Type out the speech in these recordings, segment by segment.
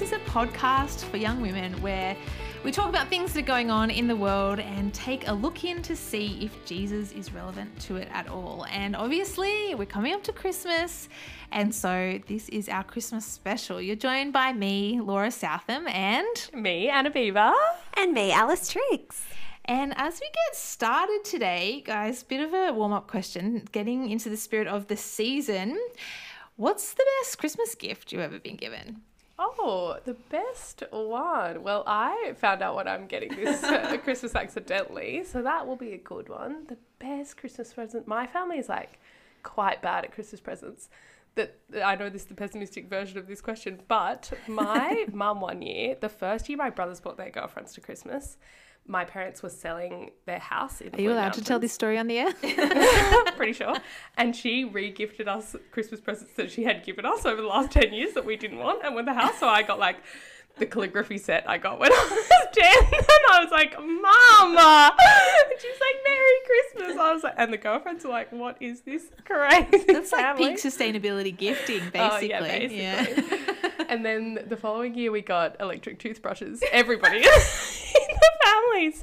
This is a podcast for young women where we talk about things that are going on in the world and take a look in to see if Jesus is relevant to it at all. And obviously, we're coming up to Christmas, and so this is our Christmas special. You're joined by me, Laura Southam, and Me, Anna Beaver. And me, Alice Triggs. And as we get started today, guys, bit of a warm up question, getting into the spirit of the season. What's the best Christmas gift you've ever been given? Oh, the best one. Well, I found out what I'm getting this uh, Christmas accidentally, so that will be a good one. The best Christmas present. My family is like quite bad at Christmas presents. That I know this is the pessimistic version of this question, but my mum one year, the first year my brothers brought their girlfriends to Christmas, my parents were selling their house. In Are you allowed to tell this story on the air? pretty sure. And she re-gifted us Christmas presents that she had given us over the last 10 years that we didn't want and with the house. So I got like the calligraphy set I got when I was 10. And I was like, Mama. And she's like, Merry Christmas. I was like, and the girlfriends were like, what is this crazy That's like family? peak sustainability gifting, Oh, basically. yeah, basically. Yeah. and then the following year we got electric toothbrushes. Everybody family.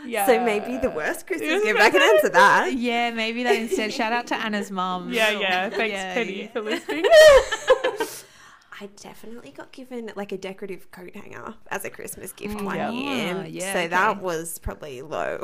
So, yeah. So maybe the worst Christmas gift. I can answer that. Yeah, maybe that instead. Shout out to Anna's mom. Yeah, yeah. Thanks, Yeah, Penny, yeah. for listening. I definitely got given like a decorative coat hanger as a Christmas gift Mm, one yeah. year. Ah, yeah, so okay. that was probably low.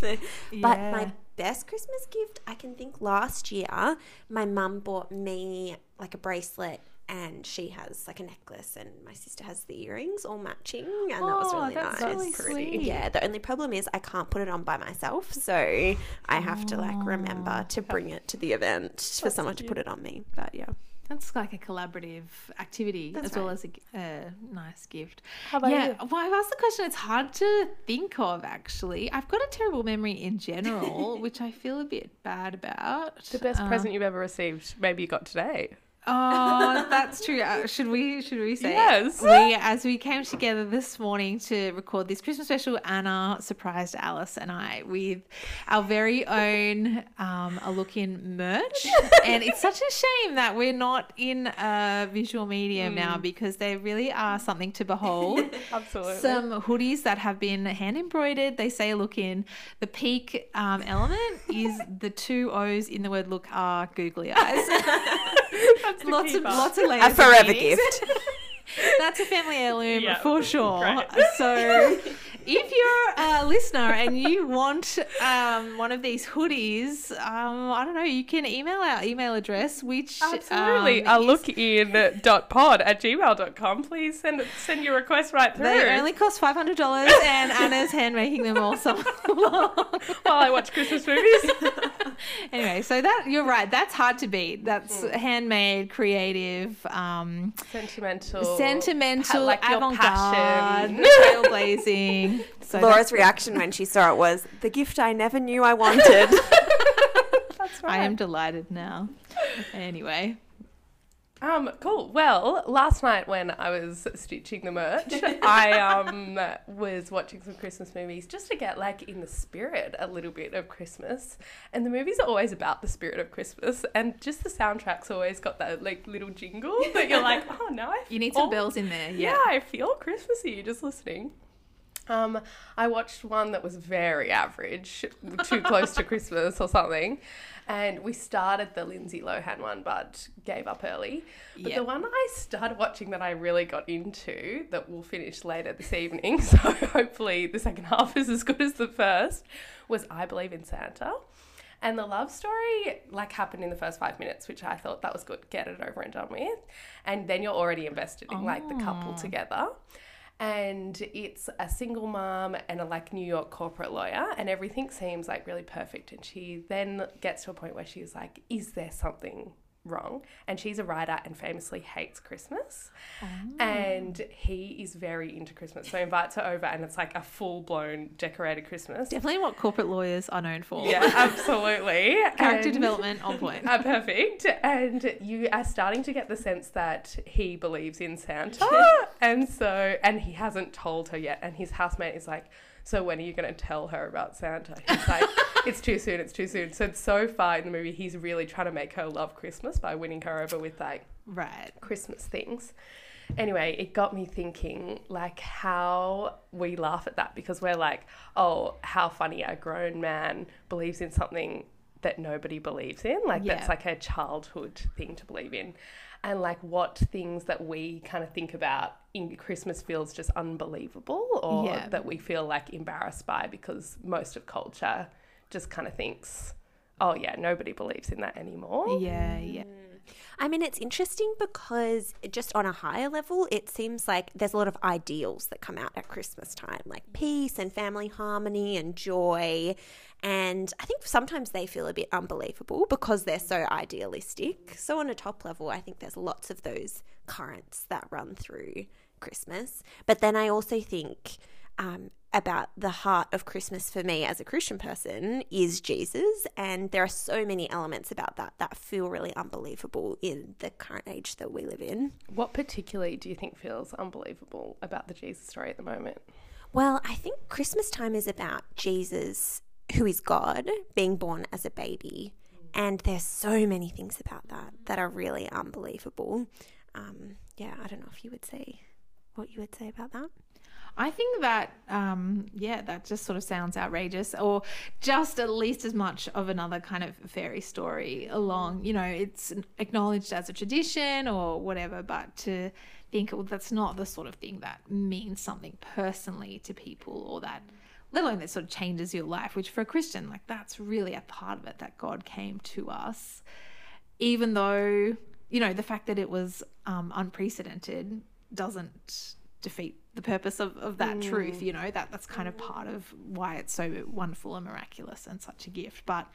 but Yeah. my best Christmas gift, I can think last year, my mum bought me like a bracelet and she has like a necklace and my sister has the earrings all matching and that was Oh, really that's nice. really sweet. Yeah, the only problem is I can't put it on by myself, so I have to like remember to bring it to the event for someone to put it on me. But yeah. That's like a collaborative activity That's as well right. as a g- a nice gift. How about yeah, you? well, I've asked the question. It's hard to think of actually. I've got a terrible memory in general, which I feel a bit bad about. The best Um, present you've ever received, maybe you got today. Oh, that's true. Uh, should we? Should we say? it? Yes. We, as we came together this morning to record this Christmas special, Anna surprised Alice and I with our very own um, a look in merch, and it's such a shame that we're not in a visual medium now because they really are something to behold. Absolutely. Some hoodies that have been hand embroidered. They say look in. The peak um, element is the two O's in the word look are googly eyes. That's the lots of lots of layers. A forever meanings. gift. That's a family heirloom Yeah, for sure. great. So, if you're a listener and you want um, one of these hoodies, um, I don't know, you can email our email address, which Absolutely. um, a look in dot pod at gmail.com. Please send send your request right through They only cost five hundred dollars, and Anna's hand making them all summer long. while I watch Christmas movies. anyway, so that you're right. That's hard to beat. That's Hmm. handmade, creative. Um, Sentimental. sentimental, like your avant-garde, passion. trailblazing. So Laura's reaction when she saw it was the gift I never knew I wanted. That's right. I am delighted now. Anyway, Um, cool. Well, last night when I was stitching the merch, I um was watching some Christmas movies just to get like in the spirit a little bit of Christmas. And the movies are always about the spirit of Christmas, and just the soundtrack's always got that like little jingle that you're like, oh no, I you need some bells in there. Yeah, Yeah. I feel Christmassy just listening. Um, I watched one that was very average, too close to Christmas or something, and we started the Lindsay Lohan one, but gave up early. But Yep. the one I started watching that I really got into, that we'll finish later this evening, so hopefully the second half is as good as the first, was I Believe in Santa. And the love story like happened in the first five minutes, which I thought that was good. Get it over and done with. And then you're already invested in like the couple together. And it's a single mom and a like New York corporate lawyer, and everything seems like really perfect. And she then gets to a point where she's like, Is there something wrong? And she's a writer and famously hates Christmas. And he is very into Christmas. So invites her over, and it's like a full blown decorated Christmas. Definitely what corporate lawyers are known for. Yeah, absolutely. Character And- development on point. uh, perfect. And you are starting to get the sense that he believes in Santa. and so, and he hasn't told her yet. And his housemate is like, So when are you going to tell her about Santa? He's like, It's too soon. It's too soon. So, so far in the movie, he's really trying to make her love Christmas by winning her over with like Right. Christmas things. anyway, it got me thinking like how we laugh at that because we're like, oh, how funny a grown man believes in something that nobody believes in. Like Yeah. that's like a childhood thing to believe in. And like what things that we kind of think about in Christmas feels just unbelievable or Yeah. that we feel like embarrassed by because most of culture just kind of thinks, oh yeah, nobody believes in that anymore. Yeah, yeah. I mean, it's interesting because just on a higher level, it seems like there's a lot of ideals that come out at Christmas time, like peace and family harmony and joy. And I think sometimes they feel a bit unbelievable because they're so idealistic. So, on a top level, I think there's lots of those currents that run through Christmas. But then I also think um, about the heart of Christmas for me as a Christian person is Jesus. And there are so many elements about that that feel really unbelievable in the current age that we live in. What particularly do you think feels unbelievable about the Jesus story at the moment? Well, I think Christmas time is about Jesus, who is God, being born as a baby. And there's so many things about that that are really unbelievable. Um, yeah, I don't know if you would say what you would say about that. I think that, um, yeah, that just sort of sounds outrageous, or just at least as much of another kind of fairy story along. You know, it's acknowledged as a tradition or whatever, but to think well, that's not the sort of thing that means something personally to people, or that, let alone that sort of changes your life. Which for a Christian, like that's really a part of it that God came to us, even though you know the fact that it was um, unprecedented doesn't defeat the purpose of, of that truth mm. you know that that's kind of part of why it's so wonderful and miraculous and such a gift. But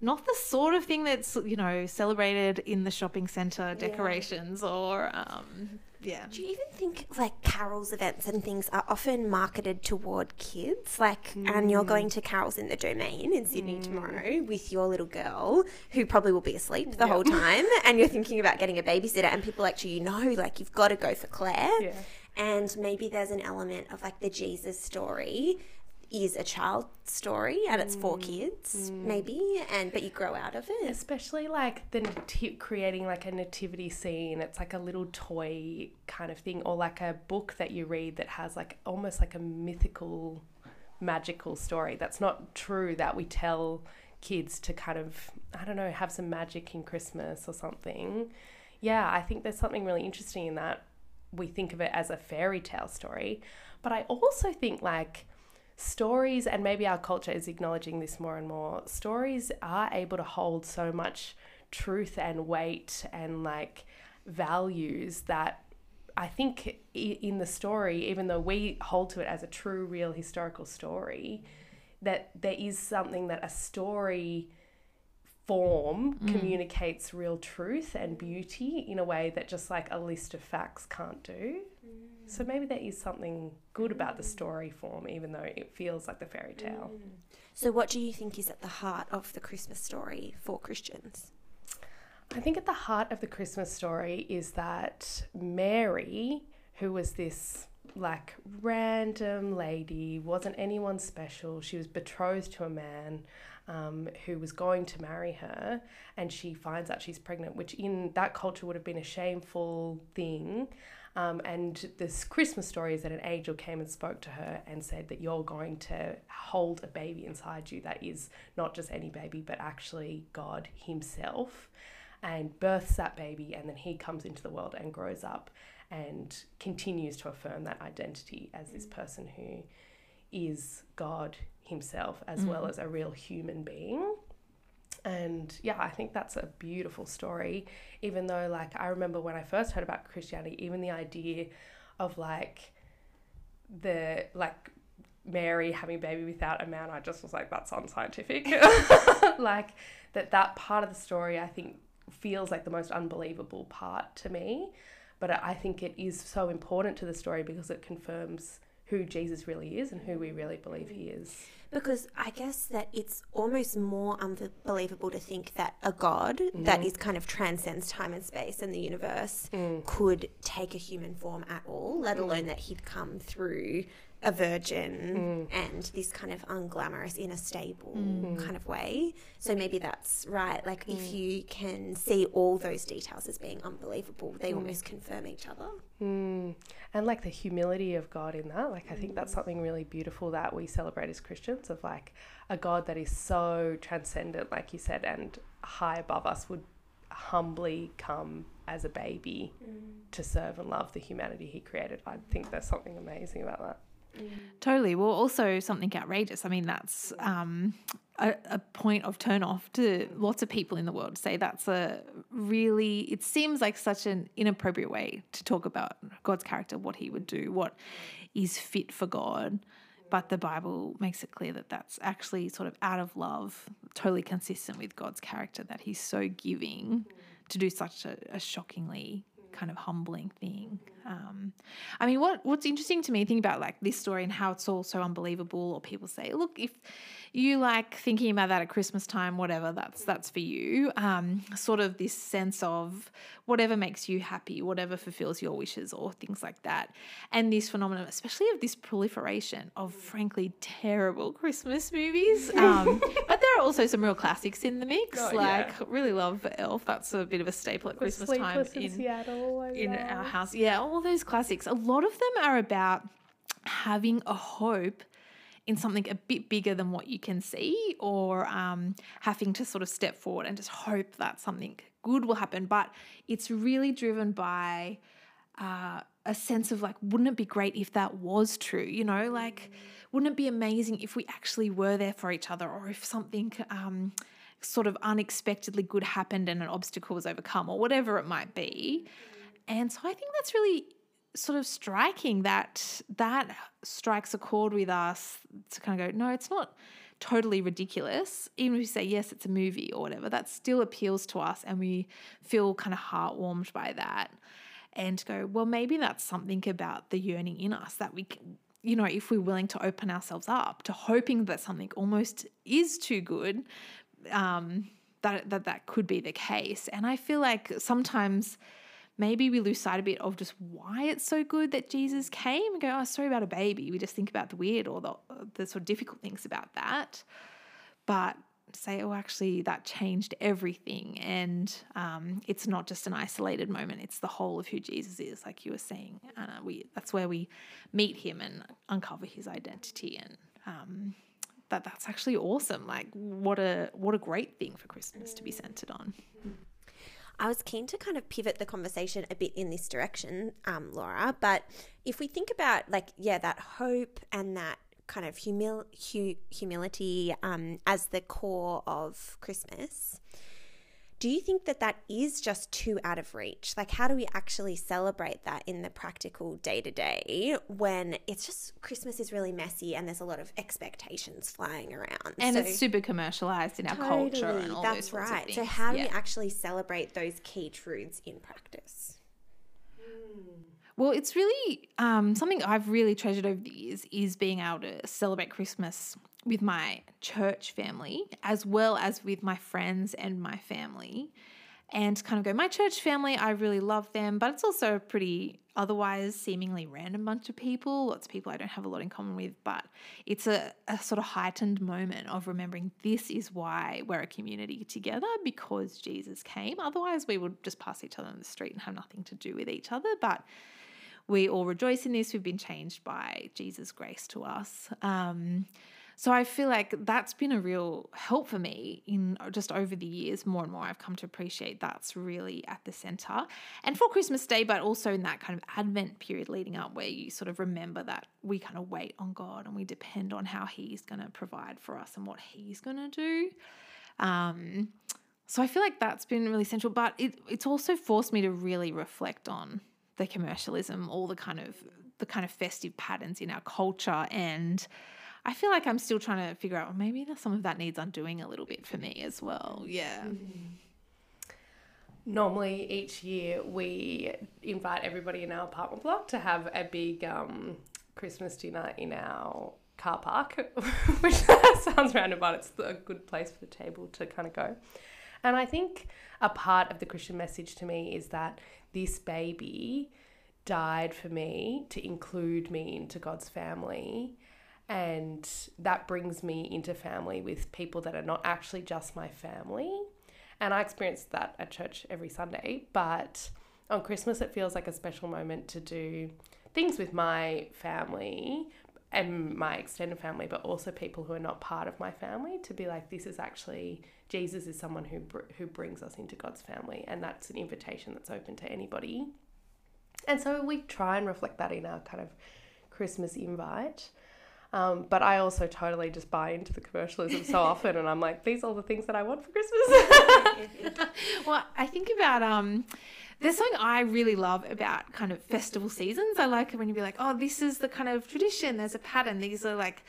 not the sort of thing that's you know celebrated in the shopping center decorations or um yeah. Do you even think like carols events and things are often marketed toward kids? Like, and you're going mm. to carols in the domain in Sydney mm. tomorrow with your little girl who probably will be asleep the whole time, and you're thinking about getting a babysitter, and people actually, you know, like you've got to go for Claire. Yeah. And maybe there's an element of like the Jesus story is a child story and it's for mm. kids, mm. maybe, and but you grow out of it. Especially like the nati- creating like a nativity scene. It's like a little toy kind of thing, or like a book that you read that has like almost like a mythical, magical story. That's not true that we tell kids to kind of I don't know have some magic in Christmas or something. Yeah, I think there's something really interesting in that. We think of it as a fairy tale story, but I also think like stories, and maybe our culture is acknowledging this more and more, stories are able to hold so much truth and weight and like values that I think in the story, even though we hold to it as a true, real historical story, that there is something that a story form mm. communicates real truth and beauty in a way that just like a list of facts can't do. Mm. So maybe there is something good about the mm. story form, even though it feels like the fairy tale. So, what do you think is at the heart of the Christmas story for Christians? I think at the heart of the Christmas story is that Mary, who was this like random lady, wasn't anyone special. She was betrothed to a man um, who was going to marry her, and she finds out she's pregnant, which in that culture would have been a shameful thing. Um, and this Christmas story is that an angel came and spoke to her and said that you're going to hold a baby inside you that is not just any baby, but actually God Himself and births that baby, and then he comes into the world and grows up and continues to affirm that identity as this person who is God himself as well mm. as a real human being. And yeah, I think that's a beautiful story. Even though, like, I remember when I first heard about Christianity, even the idea of like the like Mary having a baby without a man, I just was like, that's unscientific. like that that part of the story, I think, feels like the most unbelievable part to me. But I I think it is so important to the story because it confirms who Jesus really is and who we really believe he is. Because I guess that it's almost more unbelievable to think that a God mm-hmm. that is kind of transcends time and space and the universe mm. could take a human form at all, let mm. alone that he'd come through a virgin mm. and this kind of unglamorous in a stable mm. kind of way. So maybe that's right. Like if mm. you can see all those details as being unbelievable, they almost confirm each other. Mm. And like the humility of God in that, like I think that's something really beautiful that we celebrate as Christians of like a God that is so transcendent, like you said, and high above us would humbly come as a baby to serve and love the humanity he created. I think there's something amazing about that. Totally. Well, also something outrageous. I mean, that's um, a, a point of turn off to lots of people in the world. Say that's a really, it seems like such an inappropriate way to talk about God's character, what he would do, what is fit for God. But the Bible makes it clear that that's actually sort of out of love, totally consistent with God's character, that he's so giving to do such a, a shockingly kind of humbling thing. Um, I mean, what what's interesting to me thinking about like this story and how it's all so unbelievable, or people say, look, if you like thinking about that at Christmas time, whatever, that's that's for you. Um, sort of this sense of whatever makes you happy, whatever fulfills your wishes, or things like that. And this phenomenon, especially of this proliferation of frankly terrible Christmas movies. Um, but there are also some real classics in the mix. Oh, like yeah. really love Elf. That's a bit of a staple at Christmas time in, in Seattle. I in our house. Yeah, all those classics. A lot of them are about having a hope in something a bit bigger than what you can see, or um, having to sort of step forward and just hope that something good will happen. But it's really driven by uh, a sense of like, wouldn't it be great if that was true? You know, like, wouldn't it be amazing if we actually were there for each other, or if something um, sort of unexpectedly good happened and an obstacle was overcome, or whatever it might be. And so I think that's really sort of striking that that strikes a chord with us to kind of go, no, it's not totally ridiculous. Even if you say, yes, it's a movie or whatever, that still appeals to us and we feel kind of heartwarmed by that. And go, well, maybe that's something about the yearning in us that we can, you know, if we're willing to open ourselves up to hoping that something almost is too good, um, that, that that could be the case. And I feel like sometimes maybe we lose sight a bit of just why it's so good that Jesus came and go, oh, sorry about a baby. We just think about the weird or the, the sort of difficult things about that. But say, oh, actually, that changed everything. And um, it's not just an isolated moment, it's the whole of who Jesus is, like you were saying. Uh, we, that's where we meet him and uncover his identity. And um, that that's actually awesome. Like, what a, what a great thing for Christmas to be centered on. I was keen to kind of pivot the conversation a bit in this direction, um, Laura. But if we think about, like, yeah, that hope and that kind of humil- hu- humility um, as the core of Christmas, do you think that that is just too out of reach? Like, how do we actually celebrate that in the practical day to day when it's just Christmas is really messy and there's a lot of expectations flying around? And So- it's super commercialized in our culture and all that's right. So how do we actually celebrate those key truths in practice? Well, it's really um, something I've really treasured over the years is being able to celebrate Christmas with my church family as well as with my friends and my family. And kind of go, my church family, I really love them, but it's also a pretty otherwise seemingly random bunch of people. Lots of people I don't have a lot in common with, but it's a, a sort of heightened moment of remembering this is why we're a community together because Jesus came. Otherwise, we would just pass each other on the street and have nothing to do with each other. But we all rejoice in this. We've been changed by Jesus' grace to us. Um, so I feel like that's been a real help for me in just over the years. More and more, I've come to appreciate that's really at the center. And for Christmas Day, but also in that kind of Advent period leading up, where you sort of remember that we kind of wait on God and we depend on how He's going to provide for us and what He's going to do. Um, so I feel like that's been really central, but it, it's also forced me to really reflect on the commercialism, all the kind of the kind of festive patterns in our culture, and I feel like I'm still trying to figure out maybe some of that needs undoing a little bit for me as well. Yeah. Normally, each year we invite everybody in our apartment block to have a big um, Christmas dinner in our car park, which sounds random, but it's a good place for the table to kind of go. And I think a part of the Christian message to me is that this baby died for me to include me into God's family. And that brings me into family with people that are not actually just my family. And I experience that at church every Sunday. But on Christmas, it feels like a special moment to do things with my family and my extended family, but also people who are not part of my family to be like, this is actually Jesus is someone who who brings us into God's family, and that's an invitation that's open to anybody. And so we try and reflect that in our kind of Christmas invite. Um, but I also totally just buy into the commercialism so often, and I'm like, these are the things that I want for Christmas. well, I think about um, there's something I really love about kind of festival seasons. I like it when you be like, oh, this is the kind of tradition. There's a pattern. These are like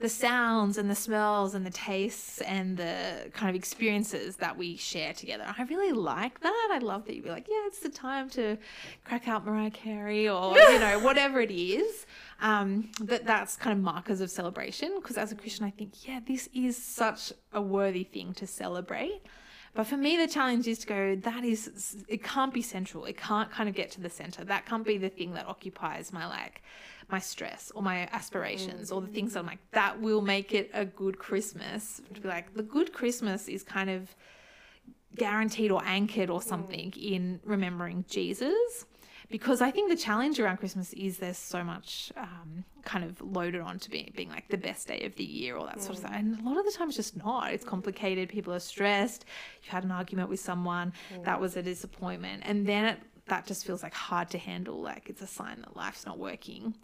the sounds and the smells and the tastes and the kind of experiences that we share together. I really like that. I love that you'd be like, yeah, it's the time to crack out Mariah Carey or, you know, whatever it is. Um, that that's kind of markers of celebration. Because as a Christian, I think, yeah, this is such a worthy thing to celebrate. But for me, the challenge is to go, that is, it can't be central. It can't kind of get to the center. That can't be the thing that occupies my like my stress or my aspirations or the mm. things that I'm like, that will make it a good Christmas. To be like, the good Christmas is kind of guaranteed or anchored or mm. something in remembering Jesus. Because I think the challenge around Christmas is there's so much um, kind of loaded on to being, being like the best day of the year, all that sort of stuff. And a lot of the time it's just not. It's complicated. People are stressed. You had an argument with someone. That was a disappointment. And then it, that just feels like hard to handle. Like it's a sign that life's not working.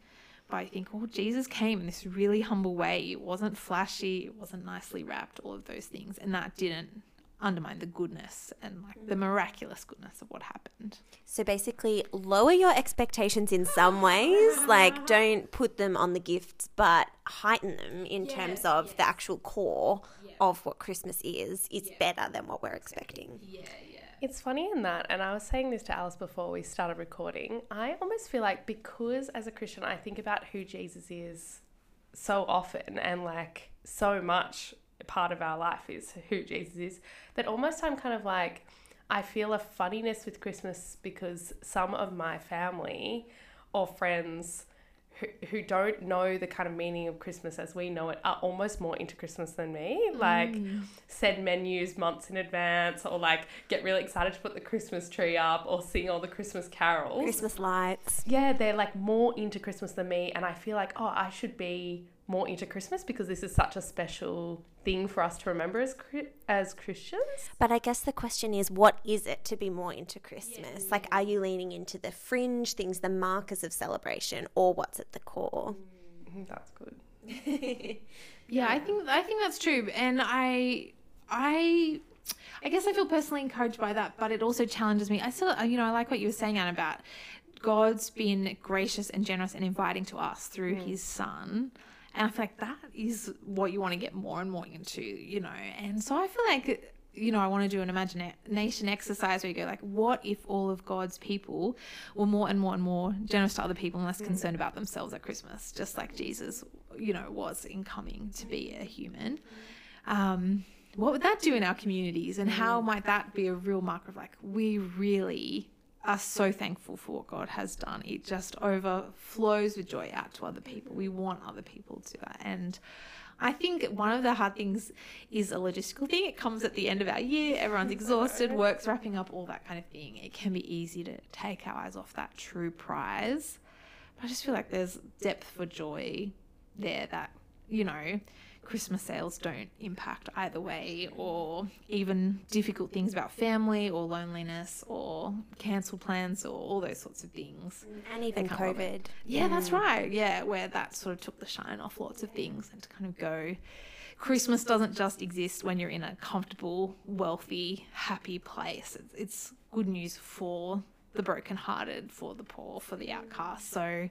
But I think, oh, Jesus came in this really humble way. It wasn't flashy, it wasn't nicely wrapped, all of those things. And that didn't undermine the goodness and like the mm. miraculous goodness of what happened. So basically, lower your expectations in some ways. Like, don't put them on the gifts, but heighten them in terms of the actual core of what Christmas is. Is better than what we're expecting. Yeah, yeah. It's funny in that, and I was saying this to Alice before we started recording. I almost feel like because as a Christian, I think about who Jesus is so often and like so much part of our life is who Jesus is, that almost I'm kind of like, I feel a funniness with Christmas because some of my family or friends who, who don't know the kind of meaning of Christmas as we know it are almost more into Christmas than me. Like, mm. send menus months in advance, or like get really excited to put the Christmas tree up, or sing all the Christmas carols. Christmas lights. Yeah, they're like more into Christmas than me, and I feel like, oh, I should be more into Christmas because this is such a special thing for us to remember as as Christians. But I guess the question is, what is it to be more into Christmas? Like, are you leaning into the fringe things, the markers of celebration, or what's at the core? Mhm, That's good. Yeah, I think I think that's true, and I I I guess I feel personally encouraged by that, but it also challenges me. I still, you know, I like what you were saying, Anne, about God's been gracious and generous and inviting to us through His Son, and I feel like that is what you want to get more and more into, you know. And so I feel like you know, I want to do an imagination exercise where you go like, what if all of God's people were more and more and more generous to other people and less concerned about themselves at Christmas, just like Jesus, you know, was in coming to be a human. Um, what would that do in our communities, and how might that be a real marker of like we really are so thankful for what God has done? It just overflows with joy out to other people. We want other people to and I think one of the hard things is a logistical thing. It comes at the end of our year, everyone's exhausted, work's wrapping up, all that kind of thing. It can be easy to take our eyes off that true prize. But I just feel like there's depth for joy there that, you know, Christmas sales don't impact either way, or even difficult things about family or loneliness or cancel plans or all those sorts of things. And even COVID. it. Yeah, that's right. Yeah, where that sort of took the shine off lots of things and to kind of go. Christmas doesn't just exist when you're in a comfortable, wealthy, happy place. It's, it's good news for the brokenhearted, for the poor, for the outcast. So,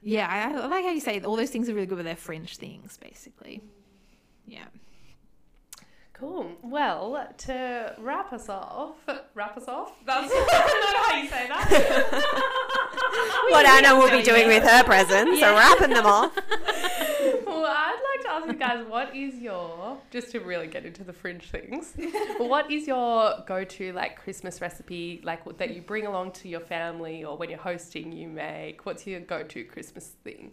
yeah, I, I like how you say all those things are really good, but they're fringe things, basically. Yeah. Cool. Well, to wrap us off, wrap us off. That's not how you say that. What Anna will be doing with her presents, so wrapping them off. well, I'd like to ask you guys, what is your just to really get into the fringe things? what is your go-to like Christmas recipe, like that you bring along to your family, or when you're hosting, you make? What's your go-to Christmas thing?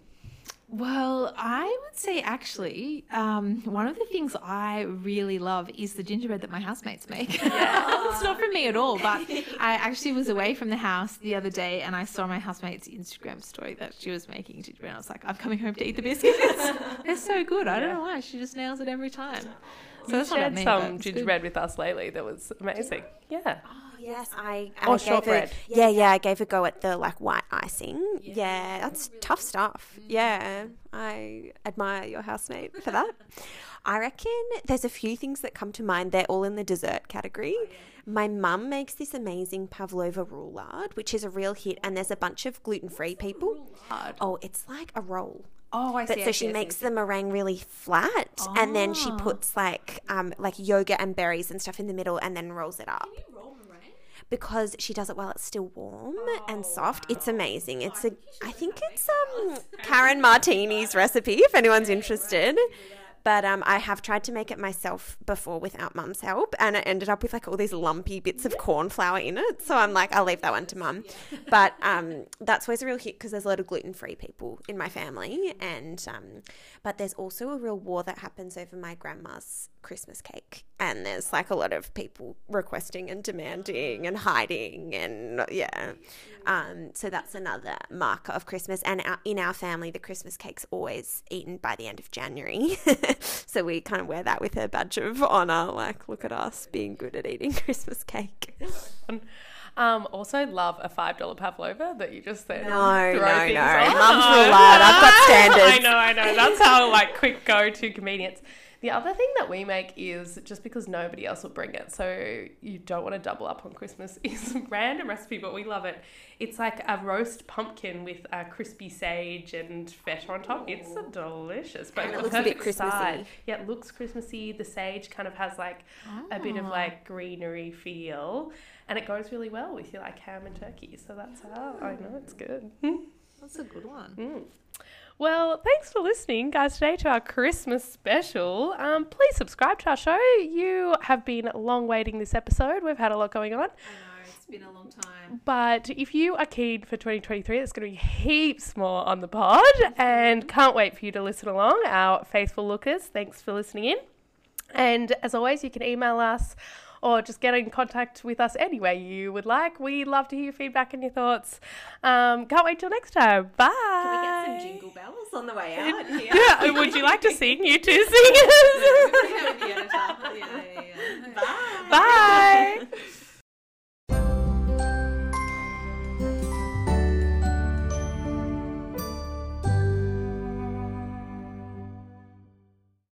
Well, I would say actually, um, one of the things I really love is the gingerbread that my housemates make. it's not from me at all, but I actually was away from the house the other day and I saw my housemate's Instagram story that she was making gingerbread. I was like, I'm coming home to eat the biscuits. They're so good. I don't know why. She just nails it every time. So you that's shared me, some it's good. gingerbread with us lately. That was amazing. Yeah. Yes, I. I Or gave shortbread. A, yeah, yeah, I gave a go at the like white icing. Yeah, that's tough stuff. Yeah, I admire your housemate for that. I reckon there's a few things that come to mind. They're all in the dessert category. My mum makes this amazing pavlova roulade, which is a real hit, and there's a bunch of gluten-free people. Oh, it's like a roll. Oh, I But see. so she makes the meringue really flat, and then she Ah. puts like um like yogurt and berries and stuff in the middle, and then rolls it up. Because she does it while it's still warm and soft. It's amazing. It's a I think it's um Karen Martini's recipe if anyone's interested. But um, I have tried to make it myself before without mum's help, and it ended up with like all these lumpy bits of corn flour in it. So I'm like, I'll leave that one to mum. But um, that's always a real hit because there's a lot of gluten free people in my family, and um, but there's also a real war that happens over my grandma's Christmas cake, and there's like a lot of people requesting and demanding and hiding, and yeah. Um, so that's another marker of Christmas. And our, in our family, the Christmas cake's always eaten by the end of January. so we kind of wear that with a badge of honor. Like, look at us being good at eating Christmas cake. Um, also love a five dollar pavlova that you just said. No, no, no. Mum's. I've got standards. I know, I know. That's how like quick go to convenience. The other thing that we make is just because nobody else will bring it, so you don't want to double up on Christmas. Is a random recipe, but we love it. It's like a roast pumpkin with a crispy sage and feta on top. It's a delicious, but And it looks a bit Christmassy. side. Yeah, it looks Christmassy. The sage kind of has like a bit of Ah. like greenery feel, and it goes really well with your like ham and turkey. So that's how I know it's good. That's a good one. Mm. Well, thanks for listening, guys, today to our Christmas special. Um, please subscribe to our show. You have been long waiting this episode. We've had a lot going on. I know, it's been a long time. But if you are keen for 2023, there's going to be heaps more on the pod and can't wait for you to listen along, our faithful lookers. Thanks for listening in. And as always, you can email us or just get in contact with us any way you would like. We love to hear your feedback and your thoughts. Um, can't wait till next time. Bye. Can we get some jingle bells on the way out? Here? Yeah, would you like to sing? You two sing. Yeah, with the editor. Yeah, yeah, yeah. Bye. Bye.